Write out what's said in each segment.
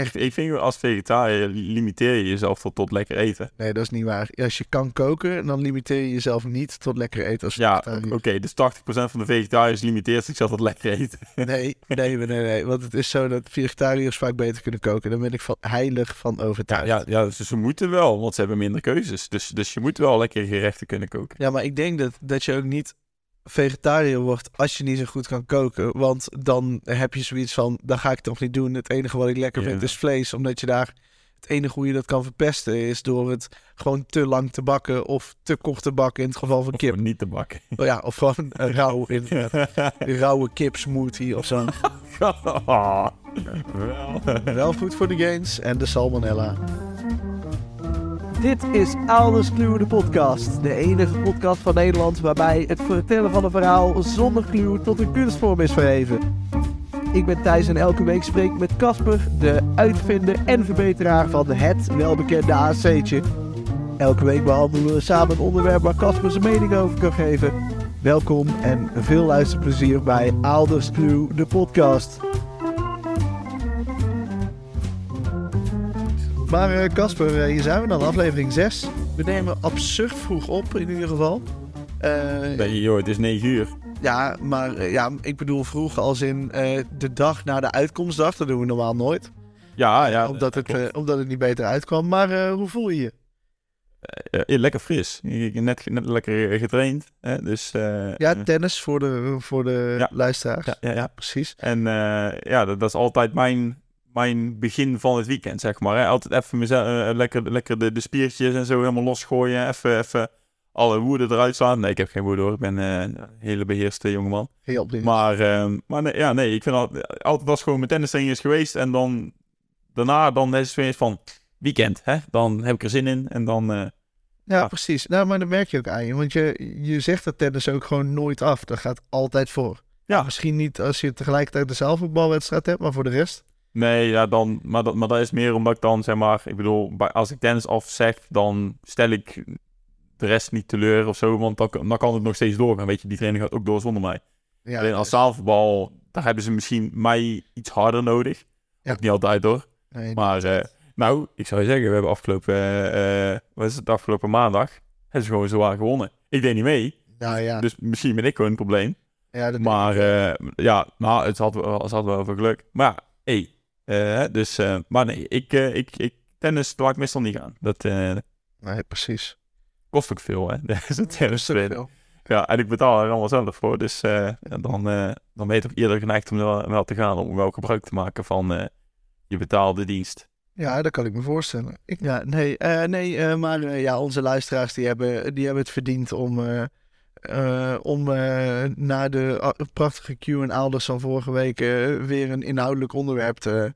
Echt, ik vind als vegetariër limiteer je jezelf tot, tot lekker eten. Nee, dat is niet waar. Als je kan koken, dan limiteer je jezelf niet tot lekker eten als Ja, oké, dus 80% van de vegetariërs limiteert zichzelf tot lekker eten. Nee, nee, nee, nee. Want het is zo dat vegetariërs vaak beter kunnen koken. Daar ben ik van heilig van Ja, overtuigd. ja, ja dus ze moeten wel, want ze hebben minder keuzes. Dus, dus je moet wel lekker gerechten kunnen koken. Ja, maar ik denk dat, dat je ook niet vegetariër wordt als je niet zo goed kan koken. Want dan heb je zoiets van, dat ga ik toch niet doen. Het enige wat ik lekker Ja. vind is vlees. Omdat je daar, het enige hoe je dat kan verpesten is door het gewoon te lang te bakken. Of te kort te bakken in het geval van Of kip. niet te bakken. Oh ja, of gewoon rauw, in, rauwe kip smoothie of zo. wel. Wel goed voor de gains en de salmonella. Dit is Ouders Clue, de podcast. De enige podcast van Nederland waarbij het vertellen van een verhaal zonder clue tot een kunstvorm is verheven. Ik ben Thijs en elke week spreek ik met Casper, de uitvinder en verbeteraar van het welbekende AC'tje. Elke week behandelen we samen een onderwerp waar Casper zijn mening over kan geven. Welkom en veel luisterplezier bij Ouders Clue, de podcast. Maar eh, Casper, eh, hier zijn we dan, aflevering 6. We nemen absurd vroeg op in ieder geval. Eh, Nee, joh, het is 9 uur. Ja, maar eh, ja, ik bedoel vroeg als in eh, de dag na de uitkomstdag. Dat doen we normaal nooit. Ja, ja. omdat, het, eh, omdat het niet beter uitkwam. Maar eh, hoe voel je je? Eh, eh, lekker fris. Net, net lekker getraind. Hè? Dus, eh, Ja, eh, tennis voor de, voor de Ja. luisteraars. ja, ja, ja. Precies. En eh, ja, dat, dat is altijd mijn, mijn begin van het weekend, zeg maar. Hè? Altijd even mezelf, eh, lekker, lekker de, de spiertjes en zo helemaal losgooien. Even, even alle woede eruit slaan. Nee, ik heb geen woede hoor. Ik ben eh, een hele beheerste jongeman. Heel. Maar, ehm, maar nee, ja, nee, ik vind altijd, altijd als gewoon mijn tennistraining is geweest. En dan daarna dan is het weer van weekend. Hè? Dan heb ik er zin in. En dan, eh, ja, precies. Nou, maar dat merk je ook aan je. Want je, je zegt dat tennis ook gewoon nooit af. Dat gaat altijd voor. Ja. Misschien niet als je tegelijkertijd de zaalvoetbalwedstrijd hebt. Maar voor de rest. Nee, ja, dan, maar, dat, maar dat is meer omdat ik dan, zeg maar, ik bedoel, als ik tennis af zeg, dan stel ik de rest niet teleur of zo, want dan, dan kan het nog steeds doorgaan. Weet je, die training gaat ook door zonder mij. Ja, Alleen als dus- zaalvoetbal, daar hebben ze misschien mij iets harder nodig. Ja. Ook niet altijd hoor. nee, Maar, eh, nou, ik zou je zeggen, we hebben afgelopen, eh, eh, wat is het, afgelopen maandag, hebben ze gewoon zwaar gewonnen. Ik deed niet mee, nou ja, dus misschien ben ik gewoon een probleem. ja dat Maar ja, nou, het had, wel- het had wel veel geluk. Maar ja, hey, eh, dus, eh, maar nee, ik, eh, ik, ik, tennis laat ik meestal niet gaan. Dat eh, nee, precies. kost ook veel, hè. Dat is een tennis veel. Ja, en ik betaal er allemaal zelf voor. Dus eh, dan, eh, dan ben je toch eerder geneigd om er wel, wel te gaan. Om wel gebruik te maken van eh, je betaalde dienst. Ja, dat kan ik me voorstellen. Ik, ja, nee, eh, nee eh, maar ja, onze luisteraars die hebben, die hebben het verdiend om, eh, eh, om eh, na de ah, prachtige Q en Alders van vorige week weer een inhoudelijk onderwerp te,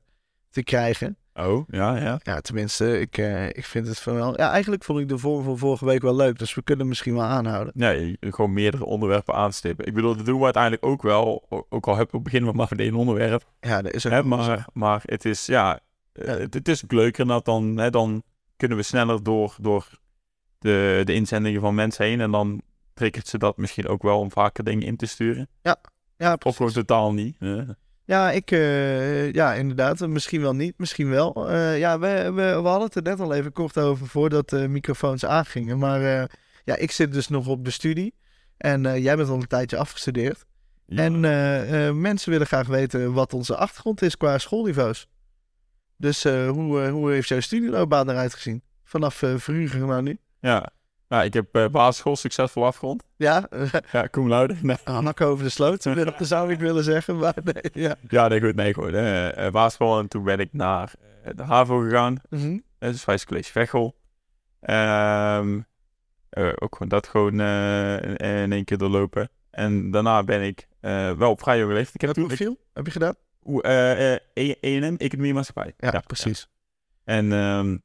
te krijgen. Oh, ja, ja. Ja, tenminste, ik, eh, ik vind het van wel... Ja, eigenlijk vond ik de vorm van vorige week wel leuk, dus we kunnen misschien wel aanhouden. Nee, gewoon meerdere onderwerpen aanstippen. Ik bedoel, dat doen we uiteindelijk ook wel. Ook al hebben we beginnen we maar met één onderwerp. Ja, dat is ook Hè, maar, maar het is, ja, eh, Ja. Het, het is leuker dat dan, hè, dan kunnen we sneller door, door de, de inzendingen van mensen heen. En dan triggert ze dat misschien ook wel om vaker dingen in te sturen. Ja, Of precies. gewoon totaal niet. Ja, ik, eh, ja, inderdaad. Misschien wel niet, misschien wel. Eh, ja, we, we, we hadden het er net al even kort over voordat de microfoons aangingen. Maar eh, ja, ik zit dus nog op de studie. En jij bent al een tijdje afgestudeerd. Ja. En mensen willen graag weten wat onze achtergrond is qua schoolniveaus. Dus hoe, hoe heeft jouw studieloopbaan eruit gezien? Vanaf vroeger naar nu? ja. Nou, ik heb eh, basisschool succesvol afgerond. Ja, Ja, cum laude. Nee. over de sloot, zou ik willen zeggen. Maar nee, ja. Ja, nee, goed. Nee, goed. Eh, basisschool en toen ben ik naar eh, de HAVO gegaan. Mhm. Het is Wijs College Veghel. Ehm, eh, ook gewoon dat gewoon in, in één keer doorlopen. En daarna ben ik wel op vrij jonge leeftijd. Ik heb Wat profiel heb je gedaan? Eh, E- E&M, Economie en Maatschappij. Ja, precies. En ehm,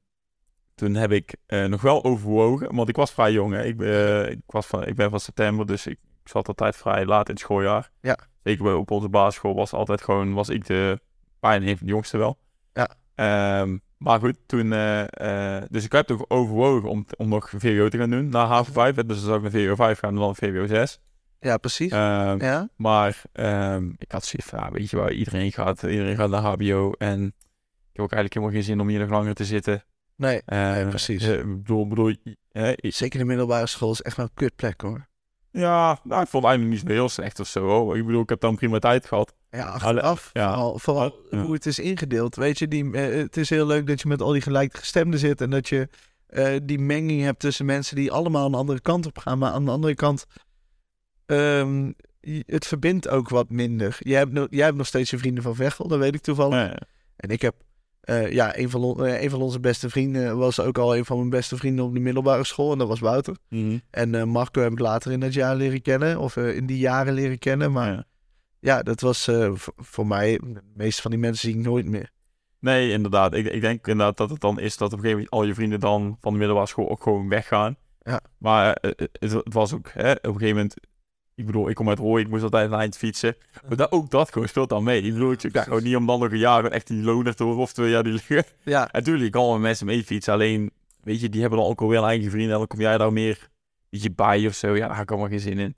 toen heb ik eh, nog wel overwogen, want ik was vrij jong. Hè. Ik, ben, eh, ik, was van, ik ben van september, dus ik, ik zat altijd vrij laat in het schooljaar. Ja. Zeker op onze basisschool was altijd gewoon, was ik de, bijna een van de jongste wel. Ja. Ehm, maar goed, toen, eh, dus ik heb toch overwogen om, om nog VWO te gaan doen, na HAVO 5. Dus dan zou ik naar VWO 5 gaan en dan VWO 6. Ja, precies. Ehm, ja. maar ehm, ik had zoiets van, ja, weet je waar, iedereen gaat, iedereen gaat naar HBO. En ik heb ook eigenlijk helemaal geen zin om hier nog langer te zitten. Nee, Eh, nee, precies. eh, ik bedoel, bedoel eh, Zeker de middelbare school is echt wel een kutplek hoor. ja, nou, ik vond het eigenlijk niet zo heel slecht of zo. Ik bedoel, ik heb dan prima tijd gehad. Ja, achteraf. ja. Vooral, vooral Ja. hoe het is ingedeeld. Weet je, die, het is heel leuk dat je met al die gelijkgestemden zit. En dat je die menging hebt tussen mensen die allemaal een andere kant op gaan. Maar aan de andere kant, ehm, het verbindt ook wat minder. Jij hebt, nog- jij hebt nog steeds je vrienden van Veghel, dat weet ik toevallig. Eh, En ik heb, eh, ja, een van, eh, een van onze beste vrienden was ook al een van mijn beste vrienden op de middelbare school. En dat was Wouter. mhm. En eh, Marco heb ik later in dat jaar leren kennen. Of in die jaren leren kennen. Maar Ja. ja, dat was voor, mij, de meeste van die mensen zie ik nooit meer. Nee, inderdaad. Ik, ik denk inderdaad dat het dan is dat op een gegeven moment al je vrienden dan van de middelbare school ook gewoon weggaan. Ja. Maar het, het, het was ook, hè, op een gegeven moment, ik bedoel, ik kom uit Rooij, ik moest altijd aan het fietsen. Maar dat, ook dat gewoon speelt dan mee. Ik bedoel, ik gewoon niet om dan nog een jaar echt die lonen te horen of twee jaar die liggen. Ja, Natuurlijk, je kan wel met mensen mee fietsen, alleen, weet je, die hebben dan ook alweer een eigen vrienden en dan kom jij daar meer beetje bij of zo. Ja, daar heb ik allemaal geen zin in.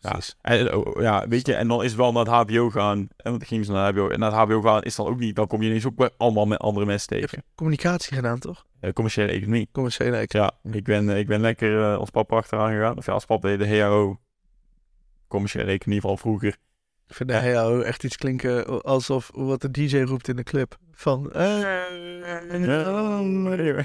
Ja, precies. en, oh, ja, weet je, en dan is wel naar het HBO gaan. En ik ging ze naar het HBO. En naar het HBO gaan is dan ook niet. Dan kom je ineens ook allemaal met andere mensen Je tegen. communicatie gedaan, toch? Commerciële economie. Commerciële economie. Ja, ik ben, ik ben lekker eh, als papa achteraan gegaan. Of ja, als papa deed de HAO. Commerciële economie van vroeger. Ik vind de HAO echt iets klinken alsof wat de DJ roept in de club. Van, eh,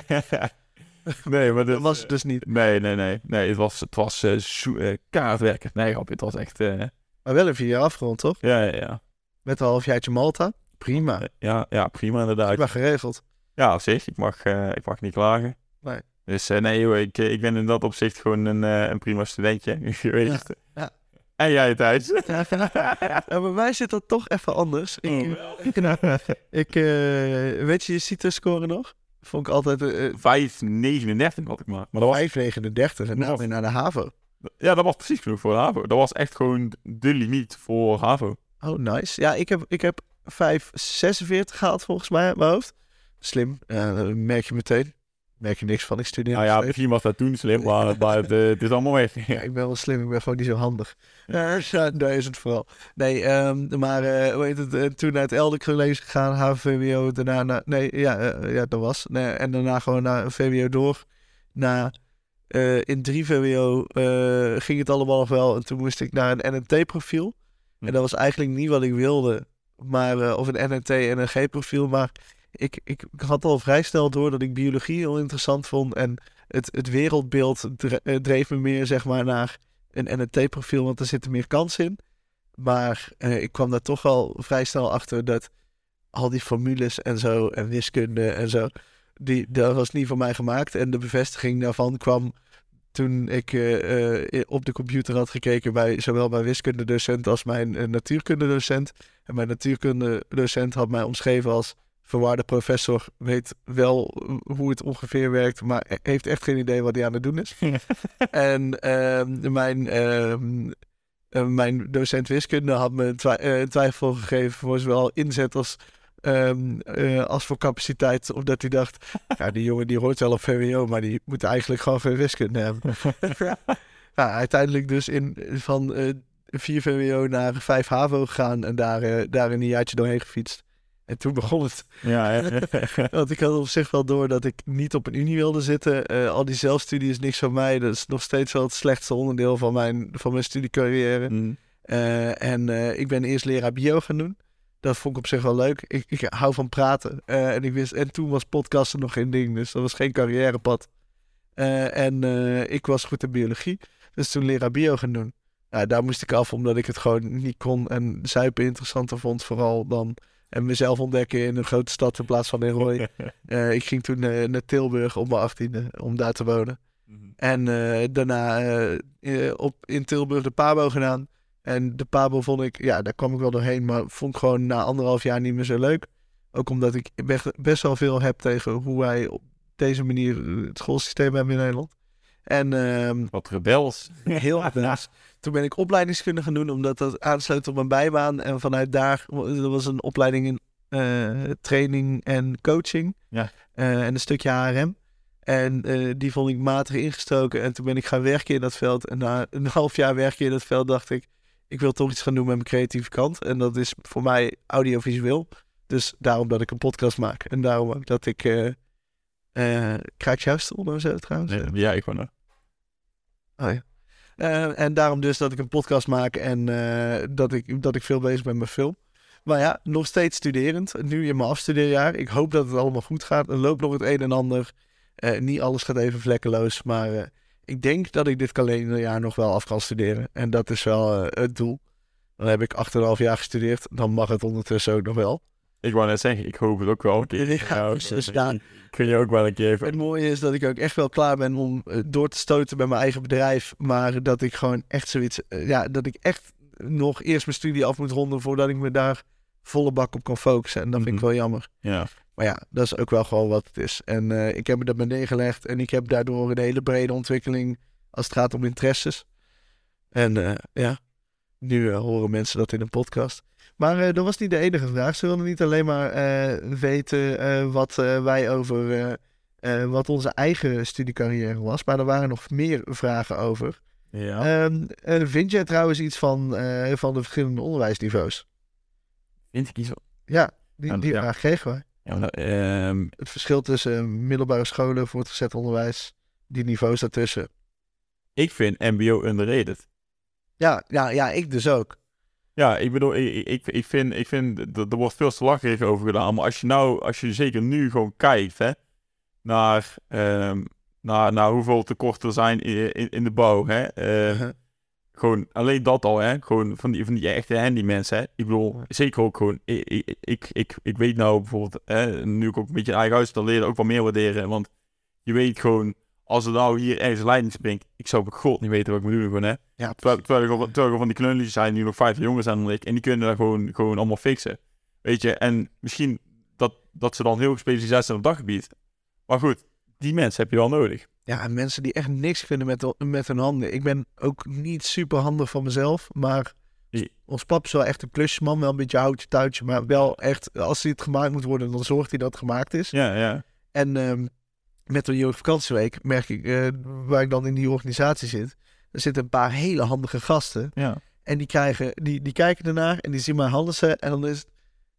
nee, maar dat was het dus niet. Nee, nee, nee. Nee, het was, het was eh zo- eh, keihard werken. Nee, grapje, het was echt... Maar wel een vier jaar afgerond, toch? ja, ja, ja. Met een halfjaartje Malta. Prima. Ja, ja, prima inderdaad. Prima geregeld. Ja, op zich. Ik mag, ik mag niet klagen. Nee. Dus nee, joh, ik, ik ben in dat opzicht gewoon een, een prima studentje geweest. ja. En jij, Thijs? Ja, bij mij zit dat toch even anders. Ik, Oh. ik, ik, eh, weet je je CITO-score nog? Vond ik altijd eh, eh, 5,39 had ik maar. Maar dat was, 5,39 en nou weer naar de HAVO. ja, dat was precies genoeg voor de HAVO. Dat was echt gewoon de limiet voor HAVO. Oh, nice. Ja, ik heb, ik heb 5,46 gehaald volgens mij uit mijn hoofd. Slim. Dat merk je meteen. Merk je niks van. Ik studeer Nou ja, steeds. misschien was dat toen slim, maar, maar het, eh, het is allemaal weg. Ja, ik ben wel slim, ik ben gewoon niet zo handig. Ja, daar is het vooral. Nee, ehm, maar hoe heet het, eh, toen naar het Elder College gegaan, HVWO, daarna naar, nee, ja, ja, dat was. Nee, en daarna gewoon naar VWO door. Na, in 3 VWO ging het allemaal nog wel en toen moest ik naar een NNT-profiel. Hm. En dat was eigenlijk niet wat ik wilde, maar, of een NNT-NNG-profiel, maar ik, ik, had al vrij snel door dat ik biologie heel interessant vond en het, het wereldbeeld eh, dreef me meer zeg maar naar een NNT-profiel, want er zitten meer kansen in. Maar eh, ik kwam daar toch wel vrij snel achter dat al die formules en zo en wiskunde en zo, die, dat was niet voor mij gemaakt. En de bevestiging daarvan kwam toen ik eh, eh, op de computer had gekeken bij zowel mijn wiskundedocent als mijn eh, natuurkundedocent. En mijn natuurkundedocent had mij omschreven als verwaarde professor, weet wel hoe het ongeveer werkt, maar he- heeft echt geen idee wat hij aan het doen is. en ehm, mijn, ehm, eh, mijn docent wiskunde had me een twi- eh, twijfel gegeven voor zowel inzet als, ehm, eh, als voor capaciteit. Omdat hij dacht, ja, die jongen die hoort wel op VWO, maar die moet eigenlijk gewoon veel wiskunde hebben. ja, uiteindelijk dus in, van 4 VWO naar 5 HAVO gegaan en daar, daar een jaartje doorheen gefietst. En toen begon het. Ja, hè? Want ik had op zich wel door dat ik niet op een unie wilde zitten. Eh, al die zelfstudie is niks van mij. Dat is nog steeds wel het slechtste onderdeel van mijn, van mijn studiecarrière. Mm. Eh, en eh, ik ben eerst leraar bio gaan doen. Dat vond ik op zich wel leuk. Ik, ik hou van praten. Eh, en, ik wist, en toen was podcasten nog geen ding. Dus dat was geen carrièrepad. Eh, en eh, ik was goed in biologie. Dus toen leraar bio gaan doen. Ja, daar moest ik af omdat ik het gewoon niet kon. En zuipen interessanter vond vooral dan... En mezelf ontdekken in een grote stad in plaats van in Rooi. Eh, ik ging toen eh, naar Tilburg op mijn achttiende om daar te wonen. En eh, daarna op, in Tilburg de Pabo gedaan. En de Pabo vond ik, ja, daar kwam ik wel doorheen, maar vond ik gewoon na anderhalf jaar niet meer zo leuk. Ook omdat ik best, wel veel heb tegen hoe wij op deze manier het schoolsysteem hebben in Nederland. En ehm, Wat rebels. heel erg. Toen ben ik opleidingskunde gaan doen, omdat dat aansluit op mijn bijbaan. En vanuit daar, er was een opleiding in eh, training en coaching. Ja. Eh, en een stukje HRM. En eh, die vond ik matig ingestoken. En toen ben ik gaan werken in dat veld. En na een half jaar werken in dat veld dacht ik... ik wil toch iets gaan doen met mijn creatieve kant. En dat is voor mij audiovisueel. Dus daarom dat ik een podcast maak. En daarom ook dat ik... eh eh krijg ik jouw stoel nou zo trouwens? Nee, ja, ik gewoon. Oh ja. Eh, en daarom dus dat ik een podcast maak en eh, dat, ik, dat ik veel bezig ben met film. Maar ja, nog steeds studerend. Nu in mijn afstudeerjaar. Ik hoop dat het allemaal goed gaat. Er loopt nog het een en ander. Eh, niet alles gaat even vlekkeloos. Maar ik denk dat ik dit kalenderjaar nog wel af kan studeren. En dat is wel het doel. Dan heb ik 8,5 jaar gestudeerd. Dan mag het ondertussen ook nog wel. Ik wou net zeggen, ik hoop het ook wel een keer. Ja, kun je ook wel een keer. Het mooie is dat ik ook echt wel klaar ben om eh, door te stoten met mijn eigen bedrijf. Maar dat ik gewoon echt zoiets. eh, ja, dat ik echt nog eerst mijn studie af moet ronden voordat ik me daar volle bak op kan focussen. En dat vind ik Mhm. wel jammer. Ja. Maar ja, dat is ook wel gewoon wat het is. En eh, ik heb me dat bij neergelegd. En ik heb daardoor een hele brede ontwikkeling als het gaat om interesses. En ja, nu horen mensen dat in een podcast. Maar eh, dat was niet de enige vraag. Ze wilden niet alleen maar eh, weten eh, wat wij over wat onze eigen studiecarrière was. Maar er waren nog meer vragen over. ja. Ehm, eh, vind jij trouwens iets van, van de verschillende onderwijsniveaus? Vind ik iets. Ja, die, Ja, die ja. vraag kregen wij. Ja, ehm, Het verschil tussen middelbare scholen, voortgezet onderwijs, die niveaus daartussen. ik vind MBO underrated. Ja, ja, ja, ik dus ook. Ja, ik bedoel, ik, ik, ik vind, ik vind dat er wordt veel te lacherig over gedaan. Maar als je nou, als je zeker nu gewoon kijkt, hè, naar, ehm, naar, naar hoeveel tekorten er zijn in, in, in de bouw, hè. eh, Uh-huh. Gewoon alleen dat al, hè. Gewoon van die, van die echte handy mensen, hè. Ik bedoel, zeker ook gewoon, ik, ik, ik, ik, ik weet nou bijvoorbeeld, hè, nu ik ook een beetje eigen huis te leren, ook wel meer waarderen. Want je weet gewoon, als er nou hier ergens een leiding springt, ik zou bij god niet weten wat ik moet doen, gewoon, hè. Ja, Terwijl, terwijl, er terwijl er van die knulletjes zijn die nog vijf jonger zijn dan ik. En die kunnen dat gewoon, gewoon allemaal fixen. Weet je, en misschien dat, dat ze dan heel gespecialiseerd zijn op dat gebied. Maar goed, die mensen heb je wel nodig. ja, en mensen die echt niks kunnen met, met hun handen. Ik ben ook niet super handig van mezelf, maar Nee. ons pap is wel echt een klusjesman. Wel een beetje houtje touwtje, maar wel echt, als hij het gemaakt moet worden, dan zorgt hij dat het gemaakt is. Ja, ja. En ehm, met de jeugdvakantieweek merk ik, eh, waar ik dan in die organisatie zit, er zitten een paar hele handige gasten. Ja, En die, krijgen, die, die kijken ernaar en die zien mijn handen ze en dan is het,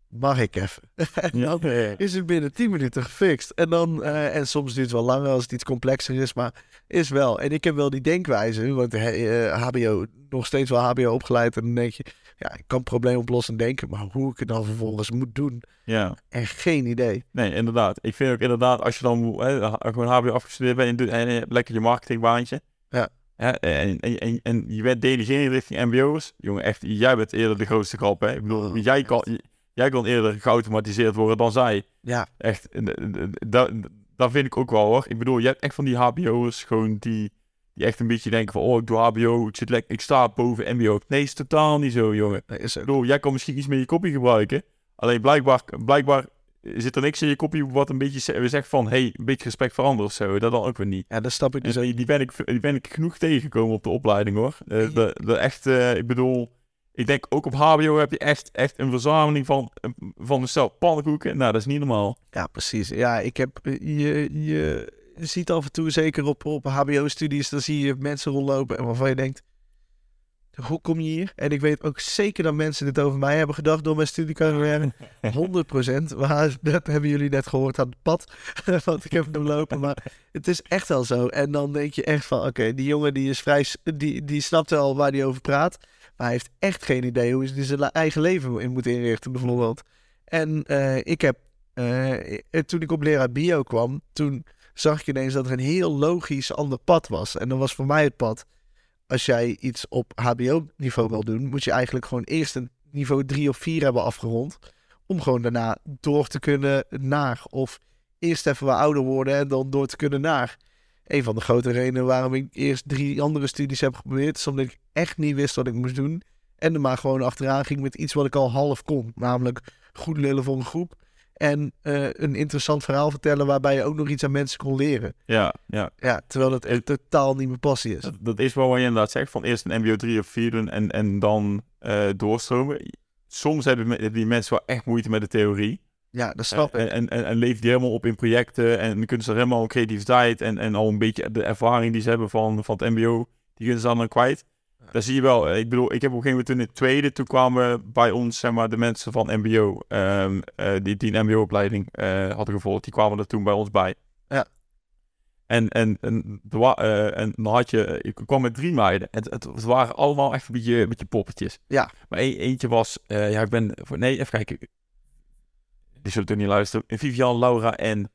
mag ik even? en ja. is het binnen 10 minuten gefixt. En, dan, eh, en soms duurt het wel langer als het iets complexer is, maar is wel. En ik heb wel die denkwijze, want eh, HBO, nog steeds wel HBO opgeleid. En dan denk je, ja, ik kan probleemoplossend denken, maar hoe ik het dan vervolgens moet doen, ja. en geen idee. Nee, inderdaad. Ik vind ook inderdaad, als je dan hè, gewoon HBO afgestudeerd bent en, doet, en je hebt lekker je marketingbaantje. Ja. Hè, en, en, en, en je bent delegeren richting MBO's. Jongen, echt, jij bent eerder de grootste grap, hè. Ik bedoel, Oh, jij, kan, jij kan eerder geautomatiseerd worden dan zij. Ja, Echt, en, en, en, dat, dat vind ik ook wel hoor. Ik bedoel, je hebt echt van die HBO'ers gewoon die, die echt een beetje denken van, oh, ik doe HBO, ik, zit lekker, ik sta boven MBO. Nee, is totaal niet zo, jongen. dat is jij kan misschien iets meer je kopie gebruiken. Alleen blijkbaar, blijkbaar zit er niks in je kopie wat een beetje ze- zegt van, hey, een beetje respect voor anderen of zo. Dat dan ook weer niet. Ja, dat snap ik Dus ook. die, ben ik, die ben ik genoeg tegengekomen op de opleiding hoor. Eh, de, de echt, eh, ik bedoel, ik denk ook op HBO heb je echt, echt een verzameling van, van een stel pannenkoeken. Nou, dat is niet normaal. Ja, precies. Ja, ik heb eh, je, je ziet af en toe, zeker op, op HBO-studies, dan zie je mensen rondlopen en waarvan je denkt, hoe kom je hier? En ik weet ook zeker dat mensen dit over mij hebben gedacht door mijn studiecarrière. 100%. Maar dat hebben jullie net gehoord aan het pad. Want ik heb hem lopen. Maar het is echt wel zo. En dan denk je echt van, oké, die jongen die is vrij, die, die snapt wel waar hij over praat. Maar hij heeft echt geen idee hoe hij zijn eigen leven in moet inrichten, bijvoorbeeld. En eh, ik heb, eh, toen ik op leraar bio kwam, toen zag ik ineens dat er een heel logisch ander pad was. En dat was voor mij het pad. Als jij iets op HBO-niveau wil doen, moet je eigenlijk gewoon eerst een niveau 3 of 4 hebben afgerond. Om gewoon daarna door te kunnen naar. Of eerst even wat ouder worden en dan door te kunnen naar. Een van de grote redenen waarom ik eerst drie andere studies heb geprobeerd, is omdat ik echt niet wist wat ik moest doen. En er maar gewoon achteraan ging met iets wat ik al half kon. Namelijk goed lullen voor een groep. En eh, een interessant verhaal vertellen waarbij je ook nog iets aan mensen kon leren. Ja, ja. Ja, terwijl het echt totaal niet mijn passie is. Dat, dat is wel wat je inderdaad zegt. Van eerst een MBO 3 of 4 doen en, en dan eh, doorstromen. Soms hebben die mensen wel echt moeite met de theorie. Ja, dat snap ik. En, en, en, die helemaal op in projecten. En kunnen ze helemaal creativiteit en, en al een beetje de ervaring die ze hebben van, van het MBO, die kunnen ze dan, dan kwijt. Daar zie je wel. eh, Ik bedoel, ik heb op een gegeven moment toen in het tweede, toen kwamen bij ons, zeg maar, de mensen van MBO, ehm, eh, die, die een MBO-opleiding eh, hadden gevolgd, die kwamen er toen bij ons bij. Ja. En, en, en, dan had je, ik kwam met drie meiden. En het, het, het waren allemaal echt een beetje, een beetje poppetjes. Ja. Maar e- eentje was, ja, ik ben, voor, nee, even kijken. Die zullen toch niet luisteren. Vivian, Laura en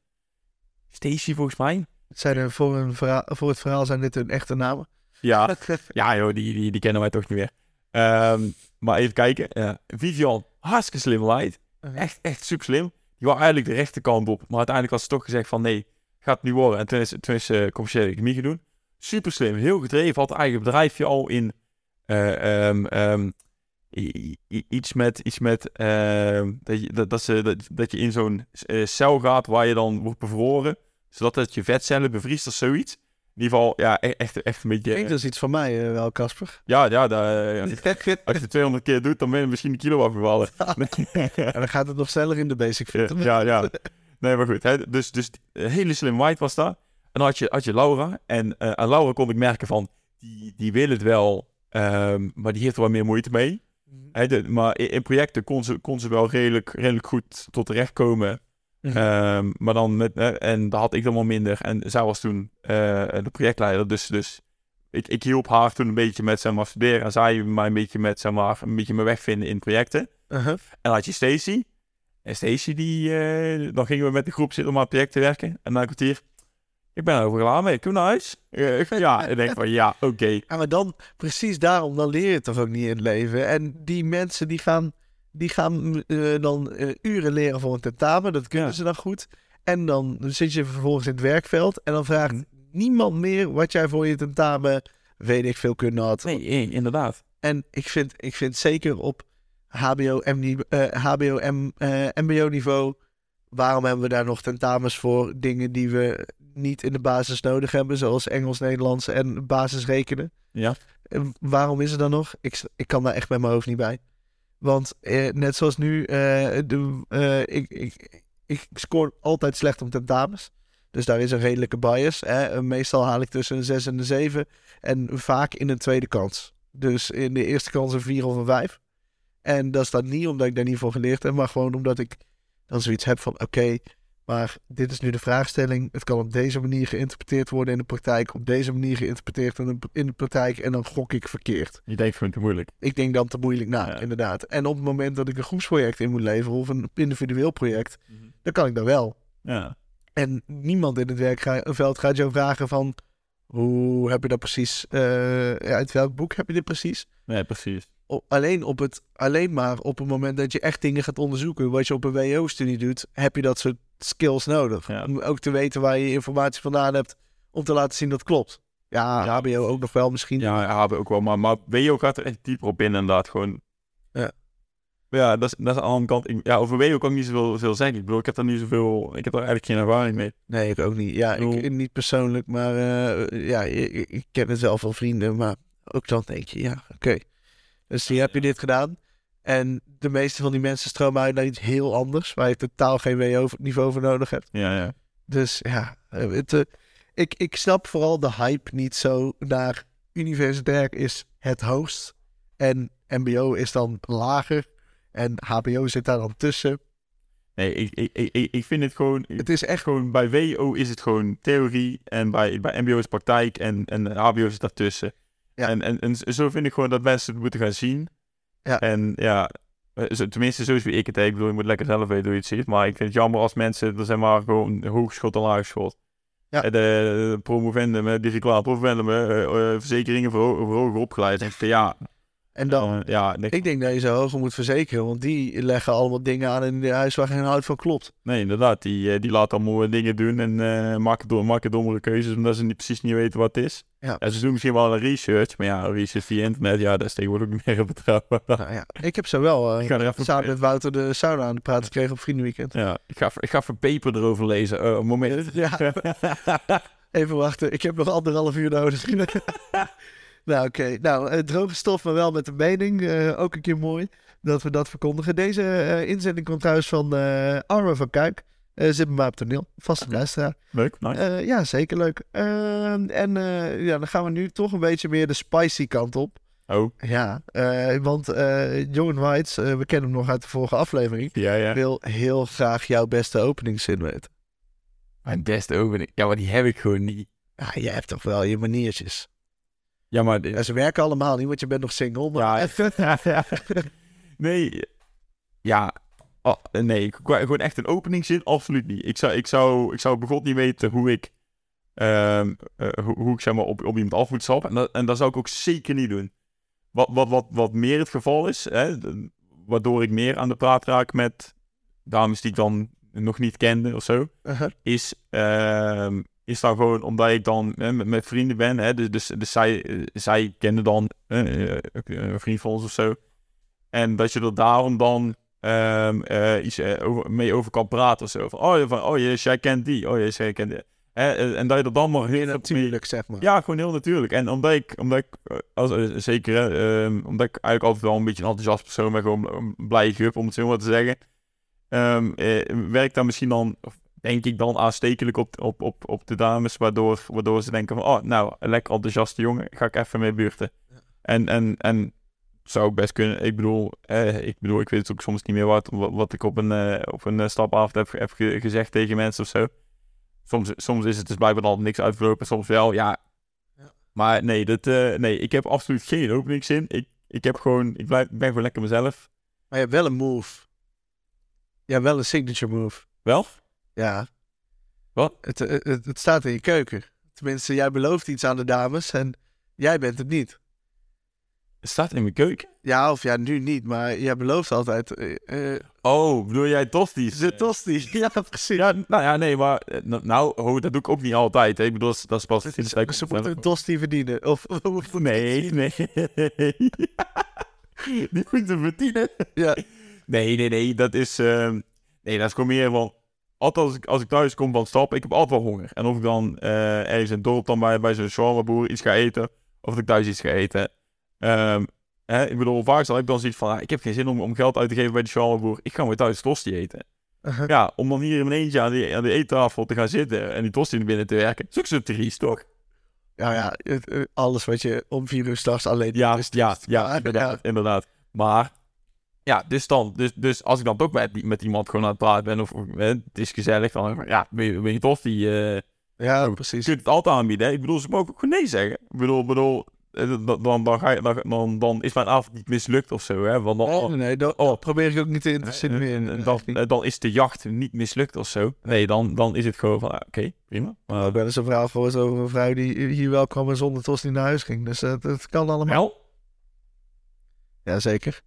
Stacy volgens mij. Zijn er voor, een verhaal, voor het verhaal zijn dit hun echte namen. Ja, ja joh, die, die, die kennen wij toch niet meer. Ehm, maar even kijken. eh, Vivian, hartstikke slim light. Echt, echt super slim. Die wou eigenlijk de rechterkant op. Maar uiteindelijk had ze toch gezegd van nee, gaat het niet worden. En toen is, toen is ze commerciële economie gaan doen. Super slim, heel gedreven. Had eigen bedrijfje al in eh, ehm, ehm, iets met, iets met dat, je, dat, dat, ze, dat, dat je in zo'n eh, cel gaat waar je dan wordt bevroren. Zodat het je vetcellen bevriest of zoiets. In ieder geval, ja, e- echt, echt een beetje... Klinkt dus iets van mij eh, wel, Casper. Ja, ja, daar, ja. als je het 200 keer doet, dan ben je misschien een kilo afgevallen. En dan gaat het nog sneller in de basic fit. ja, ja. Nee, maar goed. Hè? Dus, dus een hele slim white was daar. En dan had je, had je Laura. En eh, aan Laura kon ik merken van, die, die wil het wel, ehm, maar die heeft er wel meer moeite mee. Hè, de- maar in, in projecten kon ze, kon ze wel redelijk, redelijk goed tot terecht komen. Ehm, maar dan met, en daar had ik dan wel minder. En zij was toen eh, de projectleider. Dus, dus ik, ik hielp haar toen een beetje met zeg maar, studeren. En zij mij een beetje met zeg maar, een beetje mijn weg vinden in projecten. Uh-huh. En dan had je Stacy. En Stacy, die, eh, dan gingen we met de groep zitten om aan het project te werken. En na een kwartier, ik ben er over klaar mee, kom naar huis. Ja, en ik denk van, ja, oké. Ja, maar dan, precies daarom, dan leer je het toch ook niet in het leven. En die mensen die gaan, die gaan eh, dan eh, uren leren voor een tentamen, dat kunnen Ja. ze dan goed. En dan zit je vervolgens in het werkveld en dan vraagt Mhm. niemand meer wat jij voor je tentamen, weet ik veel, kunnen had. Nee, inderdaad. En ik vind, ik vind zeker op HBO, MD, eh, HBO M, eh, MBO-niveau, waarom hebben we daar nog tentamens voor dingen die we niet in de basis nodig hebben, zoals Engels, Nederlands en basisrekenen? Ja. En waarom is er dan nog? Ik, ik kan daar echt met mijn hoofd niet bij. Want eh, net zoals nu, eh, de, eh, ik, ik, ik scoor altijd slecht op tentamens. Dus daar is een redelijke bias. Hè. Meestal haal ik tussen een 6 en een 7. En vaak in een tweede kans. Dus in de eerste kans een 4 of een 5. En dat dan niet omdat ik daar niet voor geleerd heb, maar gewoon omdat ik dan zoiets heb van: oké, maar dit is nu de vraagstelling. Het kan op deze manier geïnterpreteerd worden in de praktijk, op deze manier geïnterpreteerd in de, in de praktijk. En dan gok ik verkeerd. Je denkt gewoon te moeilijk. Ik denk dan te moeilijk na, Ja. inderdaad. En op het moment dat ik een groepsproject in moet leveren of een individueel project, dan kan ik dat wel. Ja. En niemand in het werkveld gaat jou vragen van... Hoe heb je dat precies... eh, uit welk boek heb je dit precies? Nee, precies. O- alleen, op het, alleen maar op het moment dat je echt dingen gaat onderzoeken... wat je op een WO-studie doet... heb je dat soort skills nodig. Ja. Om ook te weten waar je informatie vandaan hebt... om te laten zien dat het klopt. Ja, Ja. HBO ook nog wel misschien. Ja, hebben ook wel. Maar, maar WO gaat er echt dieper op in, inderdaad. Gewoon. Ja. Maar Ja, dat is, dat is aan de andere kant. Ik- ja, over WO kan ik niet zoveel veel zeggen. Ik bedoel, ik heb daar niet zoveel. Ik heb daar eigenlijk geen ervaring mee. Nee, ik ook niet. Ja, ik, bedoel- niet persoonlijk, maar eh, ja, ik, ken het zelf van vrienden, maar ook dan denk je, ja, oké. Dus hier heb je dit gedaan. En de meeste van die mensen stromen uit naar iets heel anders, waar je totaal geen WO-niveau voor nodig hebt. Ja, ja. Dus ja, eh, het, eh, ik, ik snap vooral de hype niet zo naar universitair is het hoogst en MBO is dan lager en HBO zit daar dan tussen. Nee, ik, ik, ik, ik- ik vind het gewoon. Het is echt gewoon bij WO is het gewoon theorie. En bij, bij MBO is praktijk. En, en HBO is daartussen. Ja. En, en, en zo vind ik gewoon dat mensen het moeten gaan zien. Ja. En ja. eh, zo- Tenminste, zo zie ik het. Ik bedoel, je moet lekker zelf weten hoe je het ziet. Maar ik vind het jammer als mensen, er zijn maar gewoon hoogschot en laagschot. Ja. Eh, De, de promovendum, hè, die reclame promovendum, hè, eh, eh, verzekeringen voor, ho- voor hoger opgeleid. En ja, en dan ja, Ik denk dat je ze hoger moet verzekeren, want die leggen allemaal dingen aan in je huis waar geen hout van klopt. nee, inderdaad. Die, eh, die laten allemaal eh, dingen doen en eh, maken, door, maken dommere keuzes omdat ze niet, precies niet weten wat het is. Ja. En ze doen misschien wel een research, maar ja, research via internet, ja, dat is tegenwoordig ook niet meer betrouwbaar. Nou ja, ik heb zo wel er even, samen met Wouter de sauna aan de praten gekregen op Vriendenweekend. ja, ik ga, ik ga paper erover lezen. Een moment. Ja. Even wachten, ik heb nog anderhalf uur nodig. nou oké, nou eh, droge stof, maar wel met een mening. Eh, ook een keer mooi dat we dat verkondigen. Deze eh, inzending komt trouwens van eh Arme van Kuik. Eh zit bij mij op toneel, vaste luisteraar. Leuk, nice. Eh, ja, zeker leuk. Ehm, en eh, ja, dan gaan we nu toch een beetje meer de spicy kant op. Oh, Ja, eh, want eh Johan Whites, we kennen hem nog uit de vorige aflevering, ja, ja. wil heel graag jouw beste openingszin weten. Mijn beste opening. Ja, maar die heb ik gewoon niet. Ja, jij hebt toch wel je maniertjes. Ja, maar... Ja, ze werken allemaal niet, want je bent nog single. Maar Ja, nee. Ja. Oh, nee, qua- gewoon echt een openingszin, absoluut niet. Ik zou, ik zou, ik zou begot niet weten hoe ik, ehm, eh, hoe, hoe ik zeg maar op, op iemand af moet stappen. En dat, en dat zou ik ook zeker niet doen. Wat, wat, wat, wat meer het geval is, hè, waardoor ik meer aan de praat raak met dames die ik dan nog niet kende of zo, Uh-huh. is, ehm, is dan gewoon omdat ik dan hè, met, vrienden ben. Hè, dus, dus, dus zij, eh, zij kennen dan eh, eh, een vriend van ons of zo. En dat je er daarom dan ehm, eh, iets over, mee over kan praten of zo. Van, oh, ja, van, oh yes, jij kent die. Oh yes, jij kent die. Hè, eh, en dat je er dan maar heel Natuurlijk, zeg maar. ja, gewoon heel natuurlijk. En omdat ik, omdat ik als, zeker, hè, ehm, omdat ik eigenlijk altijd wel een beetje een enthousiast persoon ben, gewoon een blije gup, om het zo maar te zeggen, ehm, eh, werkt dat misschien dan, denk ik dan aanstekelijk op, op, op, op de dames, waardoor, waardoor ze denken van, oh, nou, een lekker enthousiaste jongen, ga ik even mee buurten. En, en, en zou ik best kunnen, ik bedoel, eh, ik bedoel, ik weet het ook soms niet meer wat, wat, ik op een, eh, op een eh, stapavond heb, heb ge- gezegd tegen mensen of zo. Soms, soms is het dus blijkbaar al niks uitgelopen, soms wel, ja. Ja. Maar nee, dat, eh, nee, ik heb absoluut geen openingszin. Ik, ik heb gewoon, ik blijf, ik ben gewoon lekker mezelf. Maar je hebt wel een move. Hebt wel een signature move. Wel? Ja. Wat? Het, het, het, het staat in je keuken. Tenminste, jij belooft iets aan de dames en jij bent het niet. Het staat in mijn keuken. Ja, of ja, nu niet, maar jij belooft altijd. eh, eh, Oh, bedoel jij tosti's? de tosti. Ja, precies. Ja, nou ja, nee, maar eh, nou, nou, dat doe ik ook niet altijd. Hè. Ik bedoel, dat is, dat is pas... ik- Ze moeten een tosti verdienen. Of, of Nee, nee. Die moeten verdienen. Ja. Nee, nee, nee. Dat is, ehm, nee, dat is gewoon meer van... Altijd als ik, als ik thuis kom van stappen, ik heb altijd wel honger. En of ik dan eh, ergens in het dorp dan bij, bij zo'n shawarma-boer iets ga eten... Of dat ik thuis iets ga eten. Ehm, hè, ik bedoel, vaak zal ik dan zoiets van... ah, ik heb geen zin om, om geld uit te geven bij de shawarma-boer. Ik ga maar thuis tosti eten. Uh-huh. Ja, om dan hier in mijn eentje aan die, aan die eettafel te gaan zitten... en die tosti naar binnen te werken. Zoek ze triest, toch? Ja, ja, het, eh, alles wat je om vier uur s'nachts alleen Ja, ja, ja, inderdaad. Maar, ja, dus dan, dus, dus als ik dan toch met, met iemand gewoon aan het praten ben, of of, het is gezellig, dan, ik, ja, ben je, ben je tof, die, eh, Ja, Oh, precies. je kunt het altijd aanbieden, hè? Ik bedoel, ze mogen ook gewoon nee zeggen. Ik bedoel, bedoel eh, dan, dan, dan, ga je, dan, dan, dan is mijn avond niet mislukt of zo, hè? Want dan, Nee, nee, dat oh. probeer ik ook niet in te eh, insinueren. eh, dan, dan is de jacht niet mislukt of zo. Nee, dan, dan is het gewoon van, ah, oké, prima. Ik Maar, heb wel eens een verhaal voor over een vrouw die hier wel kwam en zonder tosti naar huis ging. Dus het kan allemaal. wel, Ja, zeker.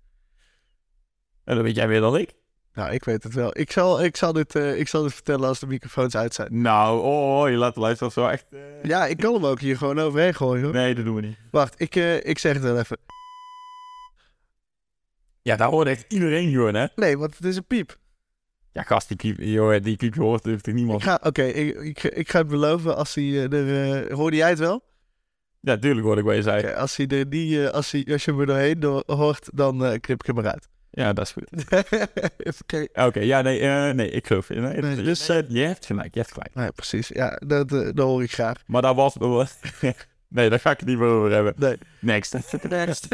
En dan weet jij meer dan ik. Nou, ik weet het wel. Ik zal, ik zal, dit, eh, ik zal dit vertellen als de microfoons uit zijn. Nou, oh, oh, je laat de luisteraars wel echt... eh, Ja, ik kan hem ook hier gewoon overheen gooien. Hoor. Nee, dat doen we niet. Wacht, ik, eh, ik zeg het wel even. Ja, daar hoort echt iedereen gewoon, hè? Nee, want het is een piep. Ja, gast, die piep, joh, die piep hoort heeft er niemand. oké, ik, ik, ik ga het beloven als hij er... hoorde jij het wel? Ja, tuurlijk hoor ik wat je zei. Als, hij er eh, als, hij, als je me doorheen door, hoort, dan knip ik hem eruit. Ja, dat is goed. Oké. Oké, ja, nee, eh, nee, ik geloof je. Nee, Nee, dus je hebt gelijk, je hebt gelijk. Nee, precies. Ja, dat, eh, dat hoor ik graag. Maar daar was... nee, daar ga ik het niet meer over hebben. Nee. Next. Next.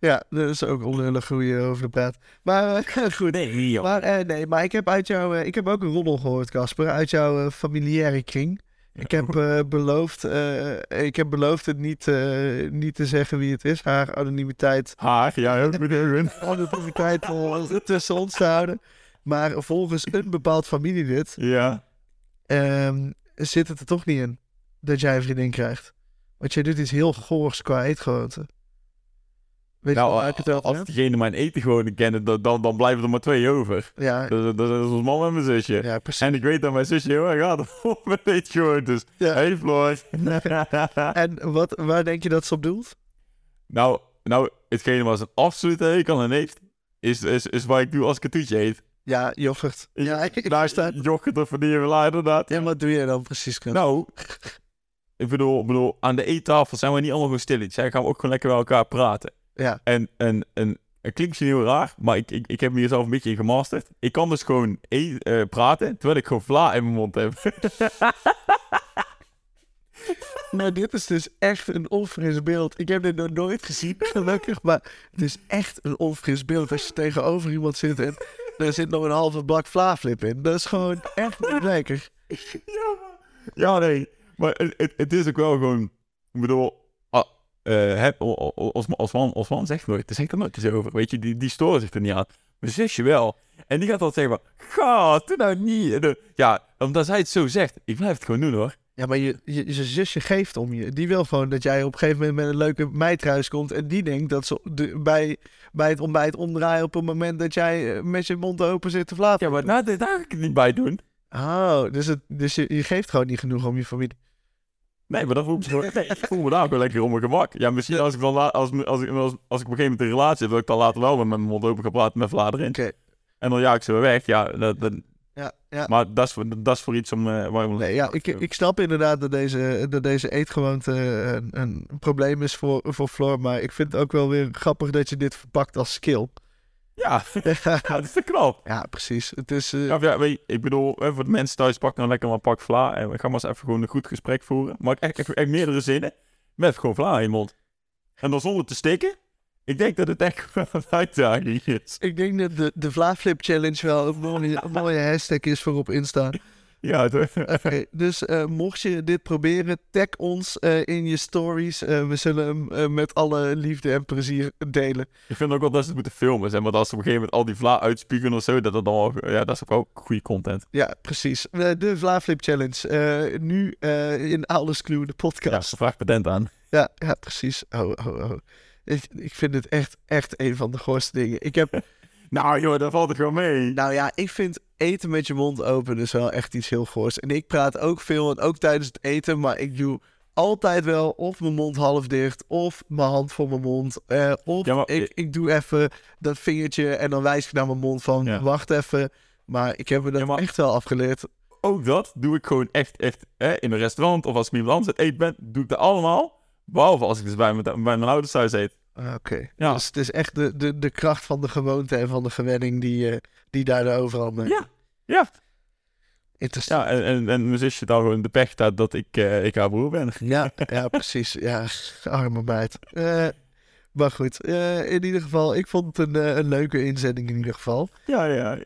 Ja, dat is ook onlullig hoe je over de praat. Maar eh, goed. nee, joh. Maar nee, maar ik heb uit jou, ik heb ook een roddel gehoord, Casper, uit jouw familiaire kring. Ik heb eh, beloofd, eh, ik heb beloofd het niet, eh, niet te zeggen wie het is. Haar anonimiteit, Haar, ja, anonimiteit tussen ons te houden. Maar volgens een bepaald familielid Ja. ehm, zit het er toch niet in dat jij een vriendin krijgt. Want jij doet iets heel goors qua eetgewoonte. Weet je Nou, het over als diegene mijn eten gewoon kennen, dan, dan, dan blijven er maar twee over. Ja, Dat, dat, dat is ons man en mijn zusje. ja, precies. En ik weet dat mijn zusje heel erg gaat op mijn eetgewoontes. Ja. Hey Floor. En wat, waar denk je dat ze op doelt? Nou, nou, hetgene waar ze een absolute hekel aan heeft, is, is, is waar ik doe als ik een toetje eet. Ja, yoghurt. Ja, ik, Daar sta... staat yoghurt of vanille, inderdaad. Ja, wat doe je dan precies? Chris? Nou, ik bedoel, bedoel, aan de eettafel zijn we niet allemaal gewoon stilletjes. Zij gaan we ook gewoon lekker met elkaar praten. Ja, En, en, en het klinkt misschien heel raar, maar ik, ik, ik heb me hier zelf een beetje in gemasterd. Ik kan dus gewoon e- eh, praten, terwijl ik gewoon vla in mijn mond heb. Maar dit is dus echt een onfris beeld. Ik heb dit nog nooit gezien, gelukkig. Maar het is echt een onfris beeld. Als je tegenover iemand zit en er zit nog een halve bak vlaaflip in. Dat is gewoon echt niet lekker. Ja, ja, nee. Maar het, het, het is ook wel gewoon... Ik bedoel... eh, Osman, Osman zegt nooit... Er zegt er nooit iets over. Weet je, die, die storen zich er niet aan. Mijn zusje wel. En die gaat altijd zeggen van... Ga, doe nou niet. Ja, omdat zij het zo zegt. Ik blijf het gewoon doen, hoor. Ja, maar je, je, je zusje geeft om je. Die wil gewoon dat jij op een gegeven moment met een leuke meid thuis komt. En die denkt dat ze de, bij, bij het ontbijt omdraaien op het moment dat jij eh, met je mond open zit te flapen. Ja, maar nou, daar ga ik het niet bij doen. Oh, dus, het, dus je, je geeft gewoon niet genoeg om je familie. Nee, maar dat voel ik, me- nee, ik voel me daar ook wel lekker op mijn gemak. Ja, misschien als ik dan la- als, als, ik, als, als ik op een gegeven moment een relatie heb, dat ik dan later wel met mijn mond open ga praten met Vlaar erin. Oké. En dan ja, ik ze weer weg. Ja, dat, dat, Ja, ja. maar dat is, voor, dat is voor iets om... eh, waar we- Nee, ja, ik, ik snap inderdaad dat deze, dat deze eetgewoonte een, een probleem is voor, voor Floor. Maar ik vind het ook wel weer grappig dat je dit verpakt als skill. Ja, ja, dat is te knap. ja, precies. Het is... eh, Ja, ja, weet je, ik bedoel, hè, voor de mensen thuis, pak nou lekker maar een pak vla. En we gaan maar eens even gewoon een goed gesprek voeren. Maar ik echt, echt, echt meerdere zinnen. Met gewoon vla in je mond. En dan zonder te stikken. Ik denk dat het echt wel een uitdaging is. Ik denk dat de, de Vlaflip Challenge wel een mooie, een mooie hashtag is voor op Insta. Ja, Oké, dus eh, mocht je dit proberen, tag ons eh, in je stories. Eh, we zullen hem met alle liefde en plezier delen. ik vind ook wel dat ze het moeten filmen. Zeg maar dat ze op een gegeven moment al die vla uitspugen of zo. Dat, dat, dan wel, ja, dat is ook wel goede content. Ja, precies. De Vlaflip Challenge. eh, nu in Alles Clue, de Ja, podcast. ze vraagt patent aan. Ja, ja, precies. Oh, oh, oh. Ik, ik vind het echt, echt een van de goorste dingen. Ik heb, Nou joh, dat valt er gewoon mee. nou ja, ik vind eten met je mond open dus wel echt iets heel goors. En ik praat ook veel en ook tijdens het eten, maar ik doe altijd wel of mijn mond half dicht of mijn hand voor mijn mond. eh, of Ja, maar- ik, ik doe even dat vingertje en dan wijs ik naar mijn mond van Ja. wacht even. Maar ik heb me dat Ja, maar- echt wel afgeleerd. Ook dat doe ik gewoon echt, echt hè, in een restaurant of als ik met iemand anders eten ben, doe ik dat allemaal. Behalve als ik dus bij mijn, bij mijn ouders thuis eet. Ah, Oké, Ja. dus het is echt de, de, de kracht van de gewoonte en van de gewenning die, eh, die daar de overhand neemt. Ja, ja. Interessant. Ja, en, en, en mijn zusje dan gewoon de pech dat, dat ik, eh, ik haar broer ben. Ja, ja, precies. Ja, arme meid. Eh, maar goed, in ieder geval, ik vond het een, een leuke inzending in ieder geval. Ja, ja.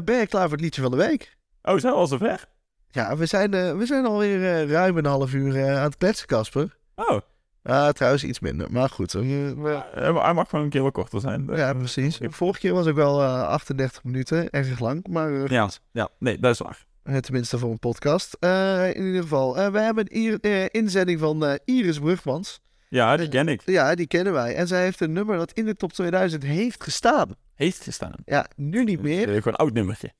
Ben je klaar voor het liedje van de week? Oh, zijn we al zover? Ja, we zijn, we zijn alweer ruim een half uur aan het kletsen, Casper. Oh, Ah, trouwens iets minder, maar goed. eh, we- eh, hij mag gewoon een keer wat korter zijn. ja, precies. Vorige keer was ook wel eh, 38 minuten, erg lang. Maar eh, Ja, ja, nee, dat is waar. eh, tenminste voor een podcast. Eh, in ieder geval, eh, we hebben een eh, inzending van eh, Iris Brugmans. Ja, die ken ik. Ja, die kennen wij. En zij heeft een nummer dat in de top 2000 heeft gestaan. Heeft gestaan. Ja, nu niet meer. Eh, Gewoon een oud nummertje.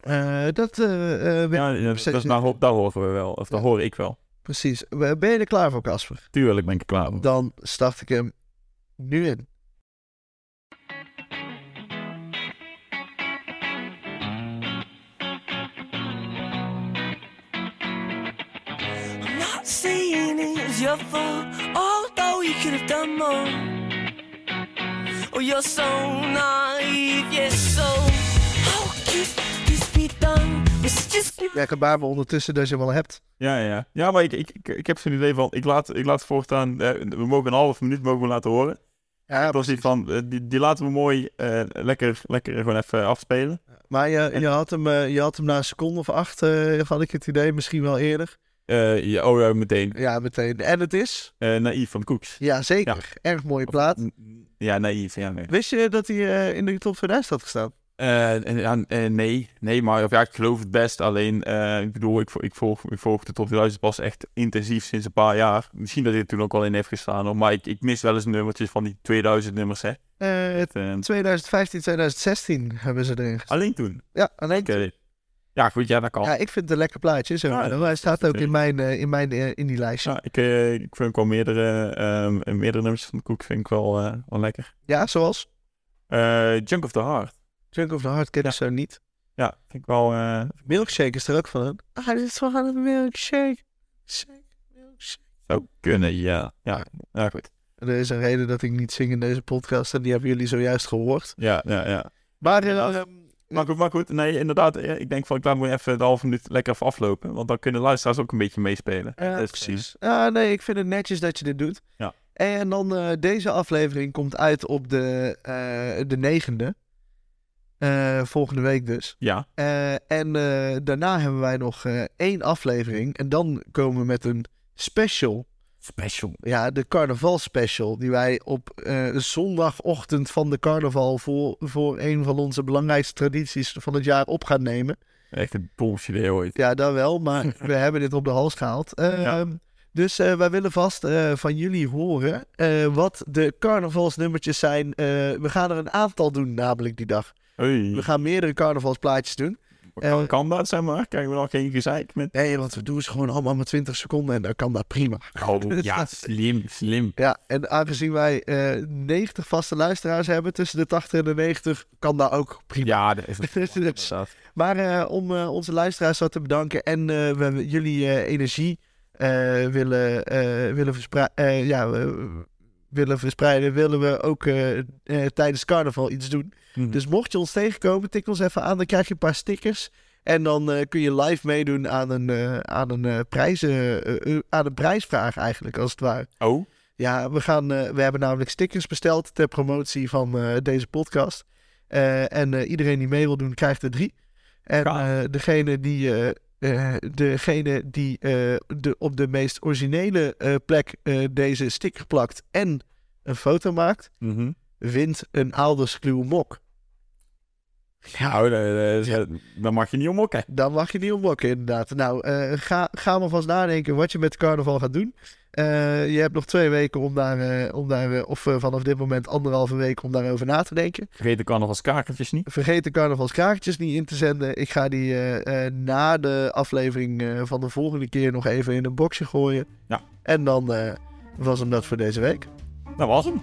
Eh, dat, eh, eh, Ja, dat, ho- dat horen we wel. Of dat Ja. hoor ik wel. Precies. Ben je er klaar voor, Casper? Tuurlijk ben ik er klaar voor. Dan start ik hem nu in. I'm not saying it was your fault, although you could have done more. Oh, you're so naive, yes, so how could Ja, gebaar me ondertussen dat je hem al hebt. Ja, ja. Ja, maar ik, ik, ik, ik heb zo'n idee van, ik laat, ik laat voortaan, eh, we mogen een half minuut mogen we laten horen. Ja, Dat is van, eh, die, die laten we mooi eh, lekker, lekker gewoon even afspelen. Maar je, je, had hem, je had hem na een seconde of acht, eh, had ik het idee, misschien wel eerder. Ja, oh ja, meteen. Ja, meteen. En het is? Eh naïef van Koeks. Ja, zeker. Erg mooie plaat. Ja, naïef, ja, nee. Wist je dat hij in de top 2000 had gestaan? Eh, en- ja, eh, nee, nee, maar of ja, ik geloof het best. Alleen, eh, ik bedoel, ik, ik, volg, ik volg de top 2000 pas echt intensief sinds een paar jaar. Misschien dat hij er toen ook al in heeft gestaan, hoor, maar ik, ik mis wel eens nummertjes van die 2000 nummers, hè. Eh, Het, eh, 2015, 2016 hebben ze erin gestaan. alleen toen. Ja, alleen Oké. Ja, goed, ja, dat kan. Ja, ik vind het een lekker plaatje. Zo. Ja, Hij staat ook in mijn, in, mijn in die lijstje. Ja, Ja, ik, ik vind ook wel meerdere, ehm, meerdere nummers van de Koek vind ik wel, wel lekker. zoals Eh, Junk of the Heart. Junk of the Heart ken ik zo niet. Ja, vind ik wel... eh, Milkshake is er ook van. Een. Ah, dit is wel een milkshake. Shake, milkshake. zou kunnen, ja. Ja, ja goed. Er is een reden dat ik niet zing in deze podcast en die hebben jullie zojuist gehoord. Ja, ja, ja. Maar eh, Maar goed, maar goed, nee, inderdaad. eh, Ik denk van, ik laat me even de halve minuut lekker even aflopen. Want dan kunnen luisteraars ook een beetje meespelen. Ja, Dus, precies. Ja, nee, ik vind het netjes dat je dit doet. Ja. En dan eh, deze aflevering komt uit op de, eh, de negende. Eh, volgende week dus. Ja, Eh, en eh, daarna hebben wij nog één aflevering. En dan komen we met een special. special. Ja, de carnaval special. Die wij op eh, zondagochtend van de carnaval voor, voor een van onze belangrijkste tradities van het jaar op gaan nemen. Echt een bullshit idee ooit. Ja, dat wel, maar we hebben dit op de hals gehaald. Eh, Ja. Dus wij willen vast van jullie horen wat de carnavalsnummertjes zijn. We gaan er een aantal doen, namelijk die dag. We gaan meerdere carnavalsplaatjes doen. Kan, eh, kan dat, zeg maar? Krijgen we nog geen gezeik met... Nee, want we doen ze gewoon allemaal maar 20 seconden en dan kan dat prima. Oh, ja, slim, slim. Ja, en aangezien wij eh 90 vaste luisteraars hebben, tussen de 80 en de 90, kan dat ook prima. Ja, dat is Dus- inderdaad. Maar eh, om eh, onze luisteraars wat te bedanken en eh, we jullie eh, energie eh, willen, eh, willen, verspreiden, ja, we- willen verspreiden, willen we ook eh, eh, tijdens carnaval iets doen. Mhm. Dus mocht je ons tegenkomen, tik ons even aan, dan krijg je een paar stickers. En dan eh, kun je live meedoen aan een, aan, een, prijzen, aan een prijsvraag eigenlijk, als het ware. Oh, Ja, we, gaan, we hebben namelijk stickers besteld ter promotie van deze podcast. En iedereen die mee wil doen, krijgt er drie. En degene die, eh, degene die eh, de, op de meest originele eh, plek deze sticker plakt en een foto maakt, mhm. wint een Aalderskluw mok. Nou, dat- dat- daar mag je niet om mokken. Dan mag je niet ommokken, inderdaad. Nou, eh, ga, ga maar vast nadenken wat je met carnaval gaat doen. Eh, je hebt nog twee weken om daar, eh, om daar of vanaf dit moment anderhalve week om daarover na te denken. Vergeet de carnavalskakertjes niet. Vergeet de carnavalskrakertjes niet in te zenden. Ik ga die na de aflevering van de volgende keer nog even in een boxje gooien. Ja. En dan was hem dat voor deze week. Dat was hem.